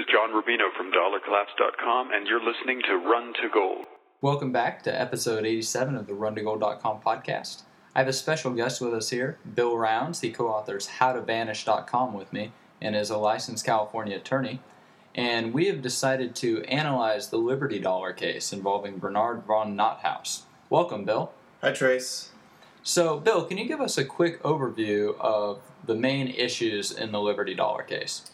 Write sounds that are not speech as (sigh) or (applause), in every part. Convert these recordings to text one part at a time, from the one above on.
is John Rubino from DollarCollapse.com, and you're listening to Run to Gold. Welcome back to episode 87 of the Run to RunToGold.com podcast. I have a special guest with us here, Bill Rounds. He co authors HowToVanish.com with me and is a licensed California attorney. And we have decided to analyze the Liberty Dollar case involving Bernard von Nothaus. Welcome, Bill. Hi, Trace. So, Bill, can you give us a quick overview of the main issues in the Liberty Dollar case?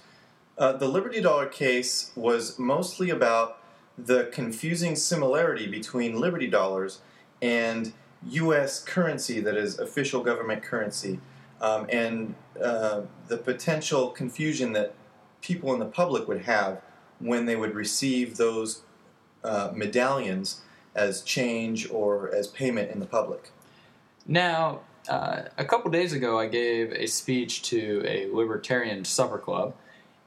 Uh, the Liberty Dollar case was mostly about the confusing similarity between Liberty Dollars and U.S. currency that is official government currency, um, and uh, the potential confusion that people in the public would have when they would receive those uh, medallions as change or as payment in the public. Now, uh, a couple days ago, I gave a speech to a libertarian supper club,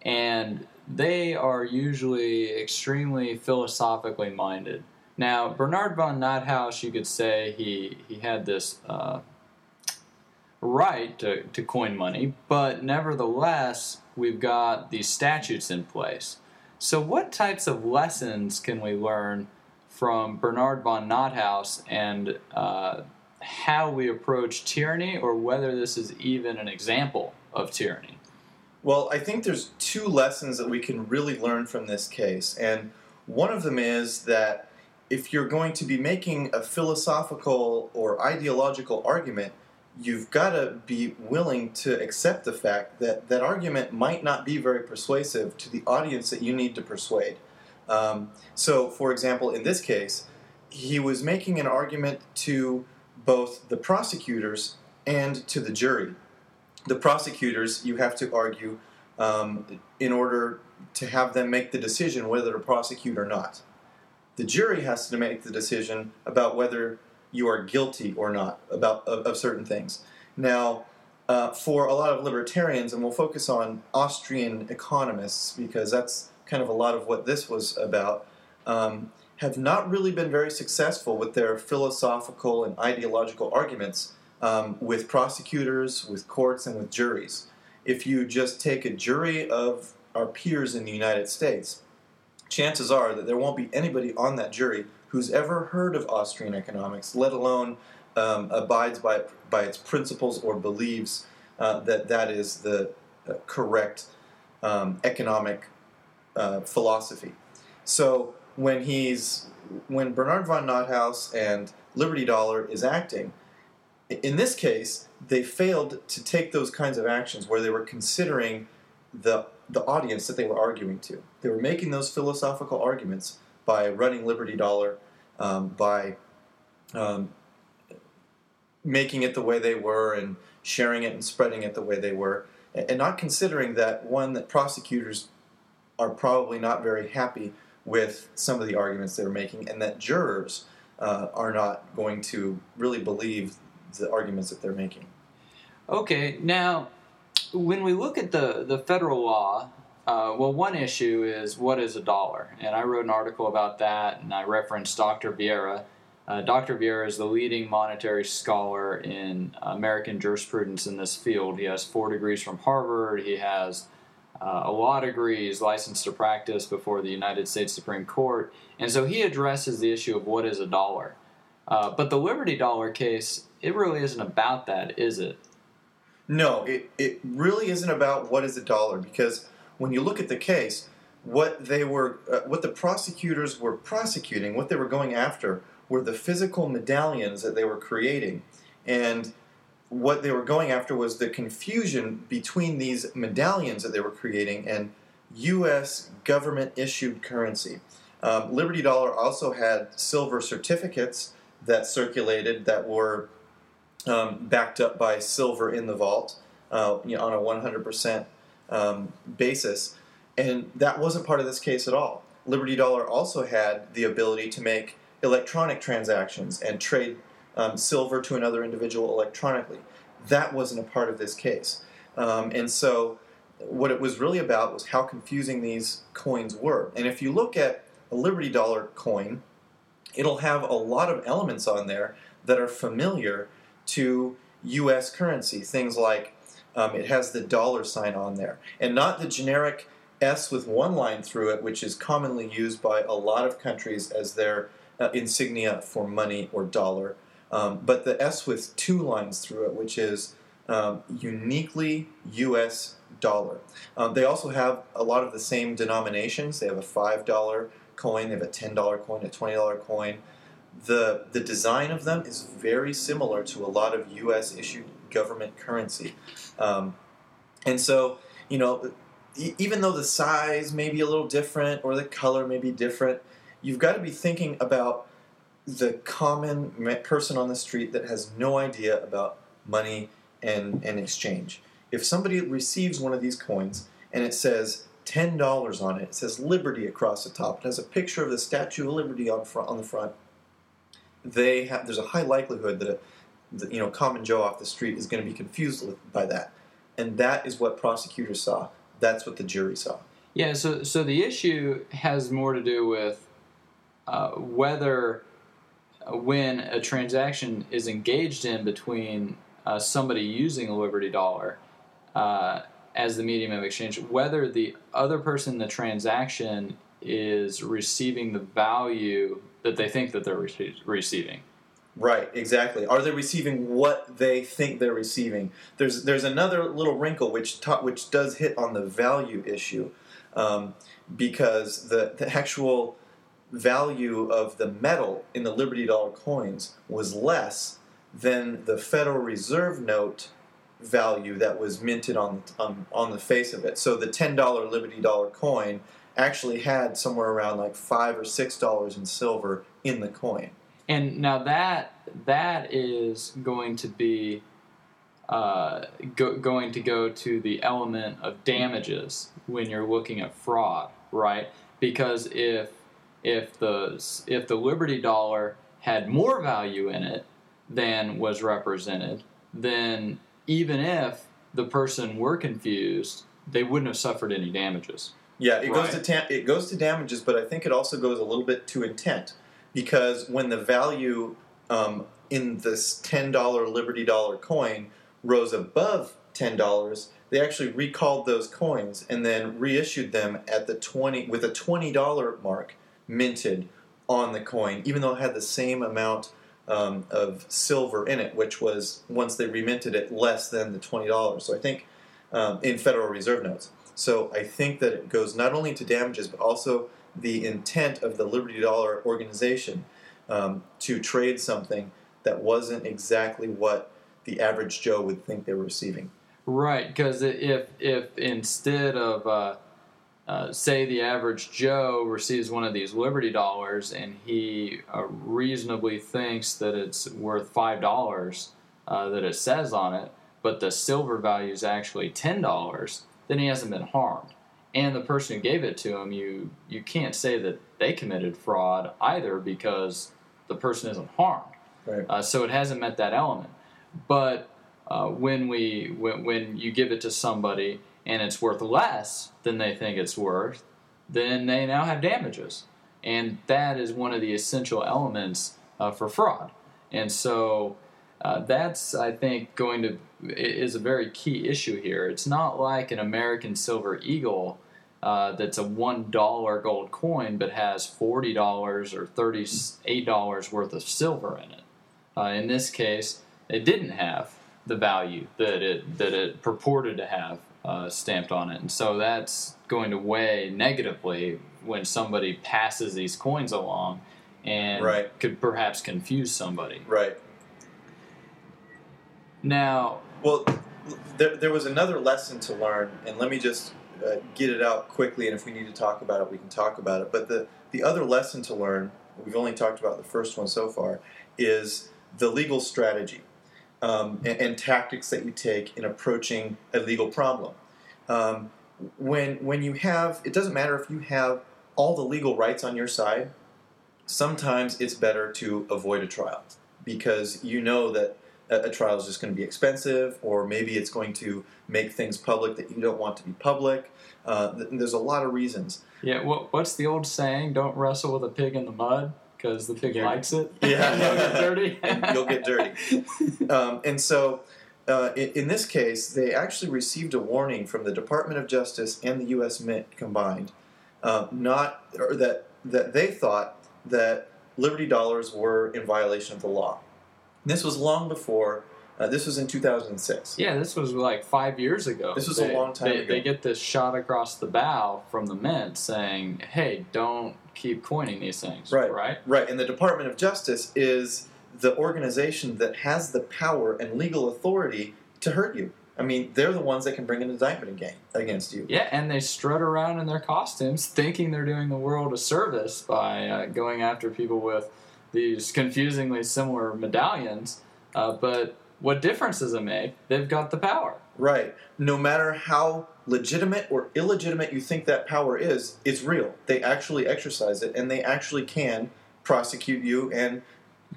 and they are usually extremely philosophically minded. Now, Bernard von Nothaus, you could say he, he had this uh, right to, to coin money, but nevertheless, we've got these statutes in place. So, what types of lessons can we learn from Bernard von Nothaus and uh, how we approach tyranny, or whether this is even an example of tyranny? Well, I think there's two lessons that we can really learn from this case. And one of them is that if you're going to be making a philosophical or ideological argument, you've got to be willing to accept the fact that that argument might not be very persuasive to the audience that you need to persuade. Um, so, for example, in this case, he was making an argument to both the prosecutors and to the jury the prosecutors, you have to argue um, in order to have them make the decision whether to prosecute or not. The jury has to make the decision about whether you are guilty or not about of, of certain things. Now, uh, for a lot of libertarians, and we'll focus on Austrian economists because that's kind of a lot of what this was about, um, have not really been very successful with their philosophical and ideological arguments um, with prosecutors, with courts, and with juries. If you just take a jury of our peers in the United States, chances are that there won't be anybody on that jury who's ever heard of Austrian economics, let alone um, abides by, by its principles or believes uh, that that is the uh, correct um, economic uh, philosophy. So when he's when Bernard von Nothaus and Liberty Dollar is acting, in this case, they failed to take those kinds of actions where they were considering the the audience that they were arguing to. They were making those philosophical arguments by running Liberty Dollar, um, by um, making it the way they were and sharing it and spreading it the way they were, and not considering that one that prosecutors are probably not very happy with some of the arguments they were making, and that jurors uh, are not going to really believe the arguments that they're making. Okay, now when we look at the, the federal law, uh, well, one issue is what is a dollar? And I wrote an article about that, and I referenced Dr. Vieira. Uh, Dr. Vieira is the leading monetary scholar in American jurisprudence in this field. He has four degrees from Harvard. He has uh, a law degree. He's licensed to practice before the United States Supreme Court. And so he addresses the issue of what is a dollar. Uh, but the Liberty Dollar case, it really isn't about that, is it? No, it, it really isn't about what is a dollar because when you look at the case, what they were, uh, what the prosecutors were prosecuting, what they were going after, were the physical medallions that they were creating, and what they were going after was the confusion between these medallions that they were creating and U.S. government issued currency. Um, Liberty Dollar also had silver certificates that circulated that were um, backed up by silver in the vault uh, you know, on a 100% um, basis. And that wasn't part of this case at all. Liberty Dollar also had the ability to make electronic transactions and trade um, silver to another individual electronically. That wasn't a part of this case. Um, and so, what it was really about was how confusing these coins were. And if you look at a Liberty Dollar coin, it'll have a lot of elements on there that are familiar to US currency. Things like um, it has the dollar sign on there, and not the generic S with one line through it, which is commonly used by a lot of countries as their uh, insignia for money or dollar. Um, but the S with two lines through it, which is um, uniquely U.S. dollar. Um, they also have a lot of the same denominations. They have a five dollar coin, they have a ten dollar coin, a twenty dollar coin. The the design of them is very similar to a lot of U.S. issued government currency, um, and so you know. Even though the size may be a little different or the color may be different, you've got to be thinking about the common person on the street that has no idea about money and, and exchange. If somebody receives one of these coins and it says ten dollars on it, it says Liberty across the top, it has a picture of the Statue of Liberty on front on the front. They have there's a high likelihood that a the, you know common Joe off the street is going to be confused with, by that, and that is what prosecutors saw. That's what the jury saw. Yeah, so so the issue has more to do with uh, whether uh, when a transaction is engaged in between uh, somebody using a Liberty Dollar uh, as the medium of exchange, whether the other person in the transaction is receiving the value that they think that they're rece- receiving. Right, exactly. Are they receiving what they think they're receiving? There's there's another little wrinkle which ta- which does hit on the value issue, um, because the the actual value of the metal in the Liberty Dollar coins was less than the Federal Reserve note value that was minted on on, on the face of it. So the ten dollar Liberty Dollar coin actually had somewhere around like five or six dollars in silver in the coin. And now that that is going to be uh, go, going to go to the element of damages when you're looking at fraud, right? Because if if the if the Liberty dollar had more value in it than was represented, then even if the person were confused, they wouldn't have suffered any damages. Yeah, it goes to ta- it goes to damages, but I think it also goes a little bit to intent because when the value um, in this ten dollar Liberty Dollar coin rose above ten dollars, they actually recalled those coins and then reissued them at the twenty with a twenty dollar mark minted on the coin, even though it had the same amount um, of silver in it, which was once they reminted it less than the twenty dollars. So I think um, in Federal Reserve notes. So I think that it goes not only to damages, but also the intent of the Liberty Dollar organization um, to trade something that wasn't exactly what the average Joe would think they were receiving. Right, because if if instead of uh, uh, say the average Joe receives one of these Liberty dollars and he uh, reasonably thinks that it's worth five dollars uh, that it says on it, but the silver value is actually ten dollars, then he hasn't been harmed. And the person who gave it to him, you you can't say that they committed fraud either because the person isn't harmed. Right. Uh, so it hasn't met that element. But uh, when we when, when you give it to somebody and it's worth less than they think it's worth, then they now have damages, and that is one of the essential elements uh, for fraud. And so uh, that's I think going to is a very key issue here. It's not like an American Silver Eagle. Uh, that's a one dollar gold coin, but has forty dollars or thirty eight dollars worth of silver in it. Uh, in this case, it didn't have the value that it that it purported to have uh, stamped on it, and so that's going to weigh negatively when somebody passes these coins along, and Right. could perhaps confuse somebody. Right. Now, Well, there, there was another lesson to learn, and let me just uh, get it out quickly. And if we need to talk about it, we can talk about it. But the the other lesson to learn, we've only talked about the first one so far, is the legal strategy um, and, and tactics that you take in approaching a legal problem. Um, when when you have, it doesn't matter if you have all the legal rights on your side. Sometimes it's better to avoid a trial because you know that a, a trial is just going to be expensive, or maybe it's going to make things public that you don't want to be public. Uh, th- there's a lot of reasons. yeah, what, what's the old saying? Don't wrestle with a pig in the mud because the pig Yeah. likes it. (laughs) Yeah. You'll get dirty. (laughs) You'll get dirty. (laughs) Um, and so, uh, in, in this case, they actually received a warning from the Department of Justice and the U.S. Mint combined, uh, not or that that they thought that Liberty dollars were in violation of the law. This was long before. Uh, this was in 2006. Yeah, this was like five years ago. This was a long time they, ago. They get this shot across the bow from the mint saying, "Hey, don't keep coining these things." Right. Right. Right, and the Department of Justice is the organization that has the power and legal authority to hurt you. I mean, they're the ones that can bring an indictment against you. Yeah, and they strut around in their costumes, thinking they're doing the world a service by uh, going after people with these confusingly similar medallions. Uh, but what difference does it make? They've got the power. Right. No matter how legitimate or illegitimate you think that power is, it's real. They actually exercise it, and they actually can prosecute you and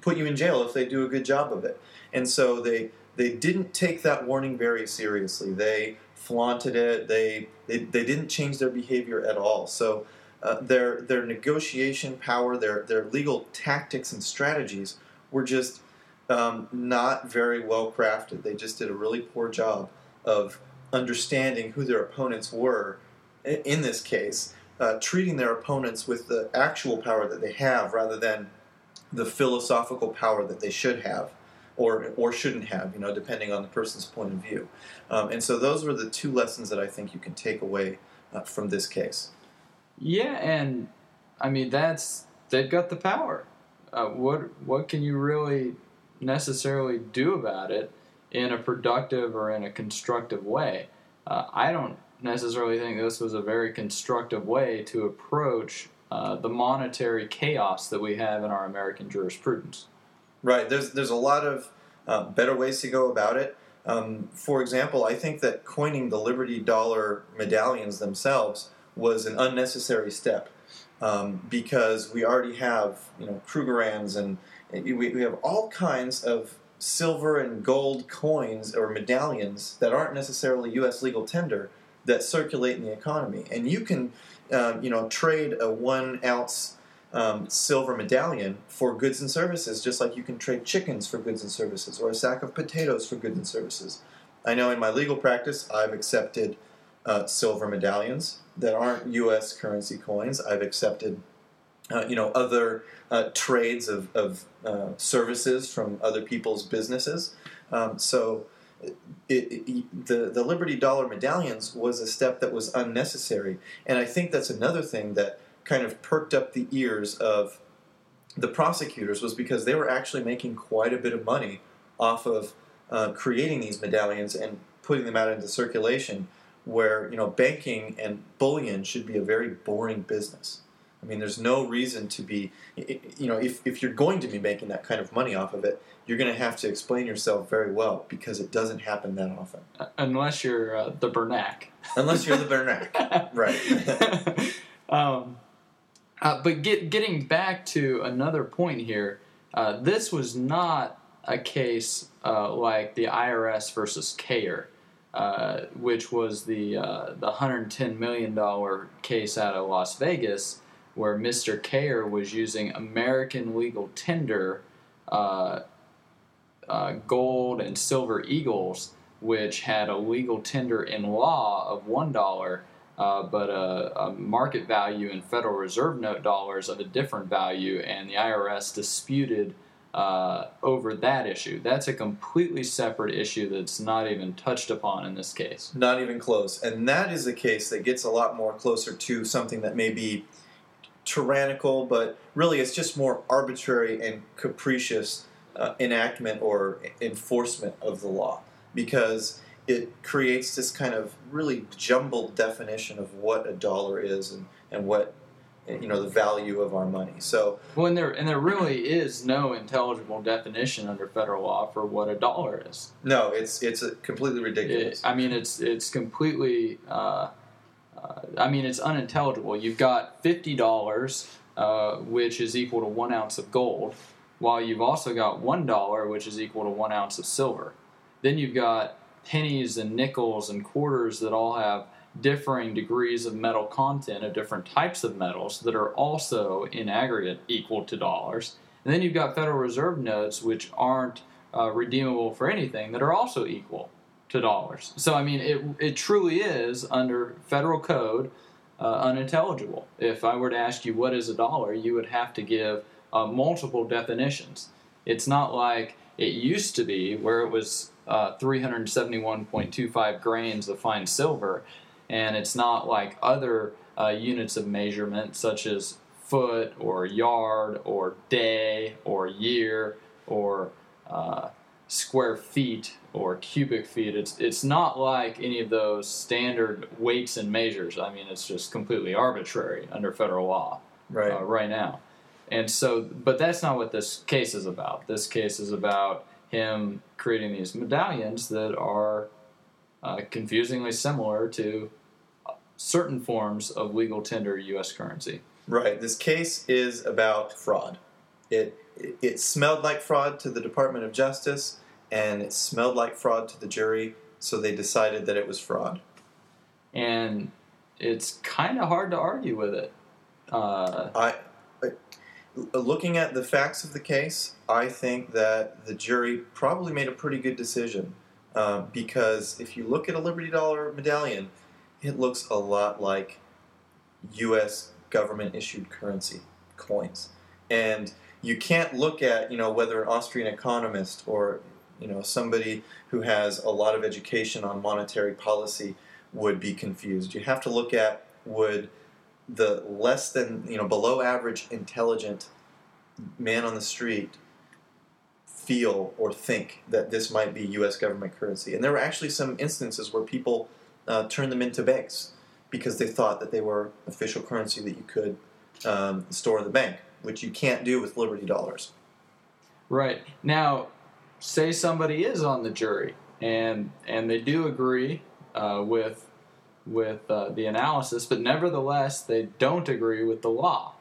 put you in jail if they do a good job of it. And so they they didn't take that warning very seriously. They flaunted it. They they, they didn't change their behavior at all. So uh, their their negotiation power, their their legal tactics and strategies were just um, not very well crafted. They just did a really poor job of understanding who their opponents were in this case, uh, treating their opponents with the actual power that they have rather than the philosophical power that they should have or or shouldn't have, you know, depending on the person's point of view. Um, and so those were the two lessons that I think you can take away uh, from this case. Yeah, and I mean that's they've got the power. Uh, what what can you really necessarily do about it in a productive or in a constructive way? Uh, I don't necessarily think this was a very constructive way to approach uh, the monetary chaos that we have in our American jurisprudence. Right. There's there's a lot of uh, better ways to go about it. Um, for example, I think that coining the Liberty Dollar medallions themselves was an unnecessary step um, because we already have you know Krugerrands and we, we have all kinds of silver and gold coins or medallions that aren't necessarily U.S. legal tender that circulate in the economy, and you can um, you know trade a one ounce um, silver medallion for goods and services, just like you can trade chickens for goods and services or a sack of potatoes for goods and services. I know in my legal practice, I've accepted uh, silver medallions that aren't U.S. currency coins. I've accepted, uh, you know, other uh, trades of, of uh, services from other people's businesses. Um, so. It, it, the the Liberty Dollar medallions was a step that was unnecessary, and I think that's another thing that kind of perked up the ears of the prosecutors was because they were actually making quite a bit of money off of uh, creating these medallions and putting them out into circulation where you know banking and bullion should be a very boring business. I mean there's no reason to be you know if, if you're going to be making that kind of money off of it you're going to have to explain yourself very well because it doesn't happen that often. Uh, Unless you're uh, the Bernank. unless you're the bernank. (laughs) Right. (laughs) Um, uh, but get, getting back to another point here, uh, this was not a case uh, like the IRS versus Kahre, uh, which was the uh, the 110 million dollar case out of Las Vegas, where Mr. Kahre was using American legal tender. Uh, uh, gold and silver eagles, which had a legal tender in law of one dollar, uh, but a, a market value in Federal Reserve note dollars of a different value, and the IRS disputed uh, over that issue. That's a completely separate issue that's not even touched upon in this case. Not even close. And that is a case that gets a lot more closer to something that may be tyrannical, but really it's just more arbitrary and capricious uh, enactment or enforcement of the law because it creates this kind of really jumbled definition of what a dollar is and, and what you know the value of our money. So when there and there really is no intelligible definition under federal law for what a dollar is. no, it's it's completely It, ridiculous. I mean, it's it's completely. Uh, uh, I mean, it's unintelligible. You've got fifty dollars, uh, which is equal to one ounce of gold, while you've also got one dollar, which is equal to one ounce of silver. Then you've got pennies and nickels and quarters that all have differing degrees of metal content of different types of metals that are also in aggregate equal to dollars. And then you've got Federal Reserve notes, which aren't uh, redeemable for anything that are also equal to dollars. So I mean, it it truly is under federal code uh, unintelligible. If I were to ask you what is a dollar, you would have to give uh, multiple definitions. It's not like it used to be, where it was uh, 371.25 grains of fine silver, and it's not like other uh, units of measurement such as foot or yard or day or year or uh, square feet or cubic feet. It's it's not like any of those standard weights and measures. I mean, it's just completely arbitrary under federal law Right. uh, right now. And so, but that's not what this case is about. This case is about him creating these medallions that are uh, confusingly similar to certain forms of legal tender U.S. currency. Right. This case is about fraud. It, it it smelled like fraud to the Department of Justice, and it smelled like fraud to the jury. So they decided that it was fraud. And it's kind of hard to argue with it. Uh, I, I, looking at the facts of the case, I think that the jury probably made a pretty good decision. Uh, because if you look at a Liberty Dollar medallion, it looks a lot like U.S. government issued currency coins, and you can't look at you know whether an Austrian economist or you know somebody who has a lot of education on monetary policy would be confused. You have to look at would the less than you know below average intelligent man on the street feel or think that this might be U.S. government currency. And there were actually some instances where people uh, turned them into banks because they thought that they were official currency that you could um, store in the bank, which you can't do with Liberty dollars. Right. Now, say somebody is on the jury and and they do agree uh, with with uh, the analysis, but nevertheless they don't agree with the law.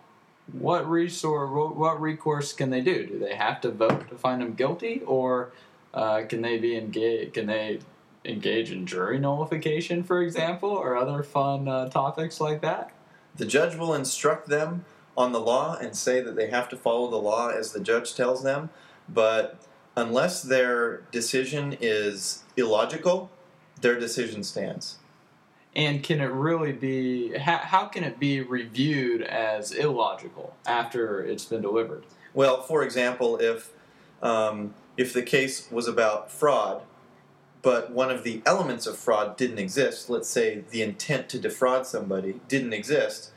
What resource, what recourse can they do? Do they have to vote to find them guilty, or uh, can they be engaged? Can they engage in jury nullification, for example, or other fun uh, topics like that? The judge will instruct them on the law and say that they have to follow the law as the judge tells them, but unless their decision is illogical, their decision stands. And can it really be? How, how can it be reviewed as illogical after it's been delivered? Well, for example, if um, if the case was about fraud, but one of the elements of fraud didn't exist, let's say the intent to defraud somebody didn't exist,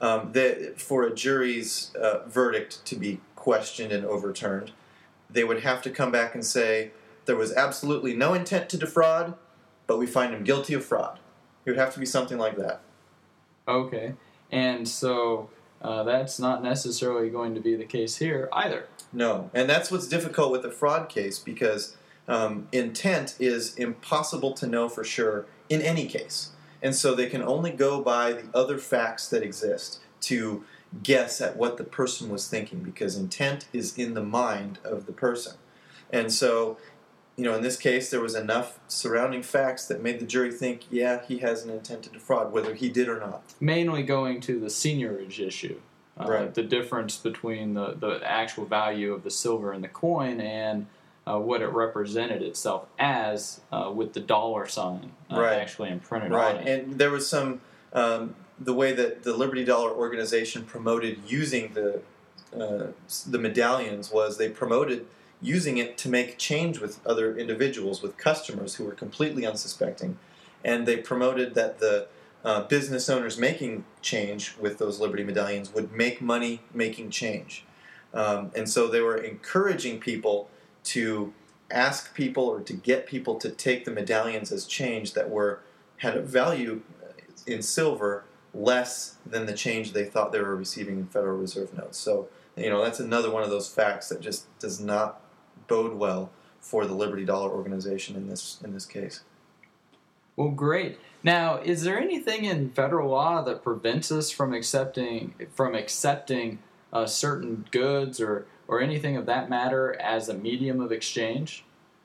um, that for a jury's uh, verdict to be questioned and overturned, they would have to come back and say there was absolutely no intent to defraud, but we find him guilty of fraud. It would have to be something like that. Okay, and so uh, that's not necessarily going to be the case here either. No, and that's what's difficult with the fraud case because um, intent is impossible to know for sure in any case. And so they can only go by the other facts that exist to guess at what the person was thinking because intent is in the mind of the person. And so, you know, in this case, there was enough surrounding facts that made the jury think, yeah, he has an intent to defraud, whether he did or not. Mainly going to the seigniorage issue, uh, Right. the difference between the, the actual value of the silver in the coin and uh, what it represented itself as uh, with the dollar sign uh, Right. actually imprinted Right, on it. and there was some um, the way that the Liberty Dollar organization promoted using the uh, the medallions was they promoted using it to make change with other individuals, with customers who were completely unsuspecting, and they promoted that the uh, business owners making change with those Liberty medallions would make money making change, um, and so they were encouraging people to ask people or to get people to take the medallions as change that were had a value in silver less than the change they thought they were receiving in Federal Reserve notes. So, you know, that's another one of those facts that just does not bode well for the Liberty Dollar organization in this in this case. Well, great. Now, is there anything in federal law that prevents us from accepting from accepting uh, certain goods or or anything of that matter as a medium of exchange?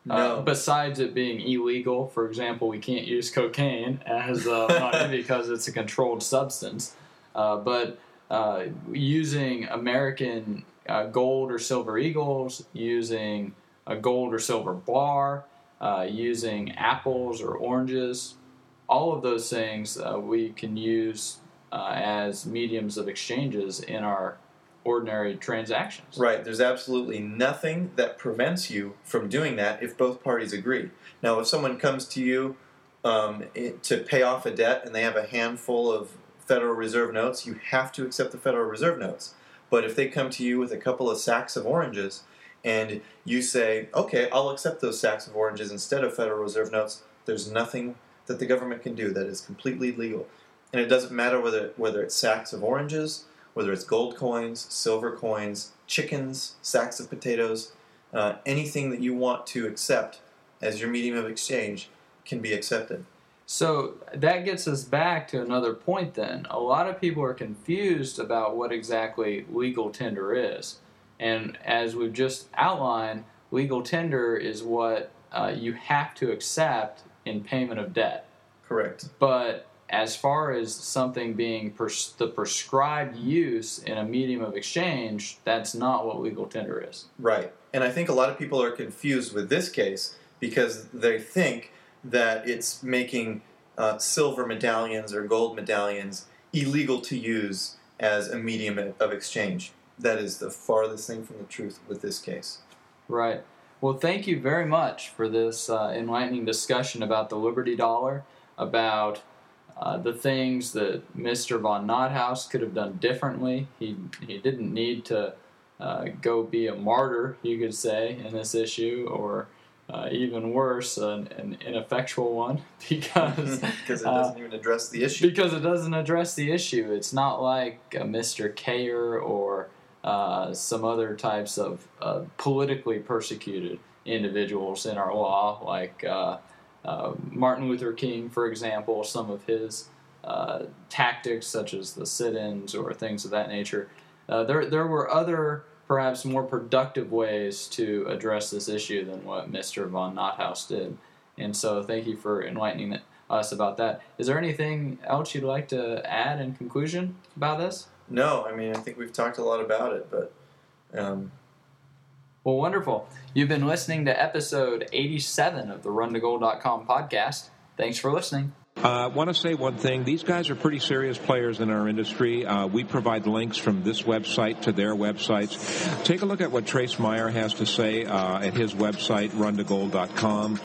Uh, No. besides it being illegal, for example, we can't use cocaine as uh, (laughs) money because it's a controlled substance. Uh, but uh, using American uh, gold or silver eagles, using a gold or silver bar, uh, using apples or oranges. All of those things uh, we can use uh, as mediums of exchanges in our ordinary transactions. Right. There's absolutely nothing that prevents you from doing that if both parties agree. Now, if someone comes to you um, to pay off a debt and they have a handful of Federal Reserve notes, you have to accept the Federal Reserve notes. But if they come to you with a couple of sacks of oranges and you say, okay, I'll accept those sacks of oranges instead of Federal Reserve notes, there's nothing that the government can do that is completely legal. And it doesn't matter whether, whether it's sacks of oranges, whether it's gold coins, silver coins, chickens, sacks of potatoes, uh, anything that you want to accept as your medium of exchange can be accepted. So that gets us back to another point then. A lot of people are confused about what exactly legal tender is. And as we've just outlined, legal tender is what uh, you have to accept in payment of debt. Correct. But as far as something being pers- the prescribed use in a medium of exchange, that's not what legal tender is. Right. And I think a lot of people are confused with this case because they think that it's making uh, silver medallions or gold medallions illegal to use as a medium of exchange. That is the farthest thing from the truth with this case. Right. Well, thank you very much for this uh, enlightening discussion about the Liberty Dollar, about uh, the things that Mr. von Nothaus could have done differently. He, he didn't need to uh, go be a martyr, you could say, in this issue, or uh, even worse, an, an, ineffectual one (laughs) because (laughs) because it doesn't uh, even address the issue. Because it doesn't address the issue. It's not like Mr. Kahre or uh, some other types of uh, politically persecuted individuals in our law, like uh, uh, Martin Luther King, for example, some of his tactics, such as the sit-ins or things of that nature. there, there were other perhaps more productive ways to address this issue than what Mr. von Nothaus did. And so, thank you for enlightening us about that. Is there anything else you'd like to add in conclusion about this? No, I mean, I think we've talked a lot about it, but. Um... Well, wonderful. You've been listening to episode 87 of the RunToGold.com podcast. Thanks for listening. I uh, want to say one thing. These guys are pretty serious players in our industry. Uh, we provide links from this website to their websites. Take a look at what Trace Mayer has to say uh, at his website, runtogold.com.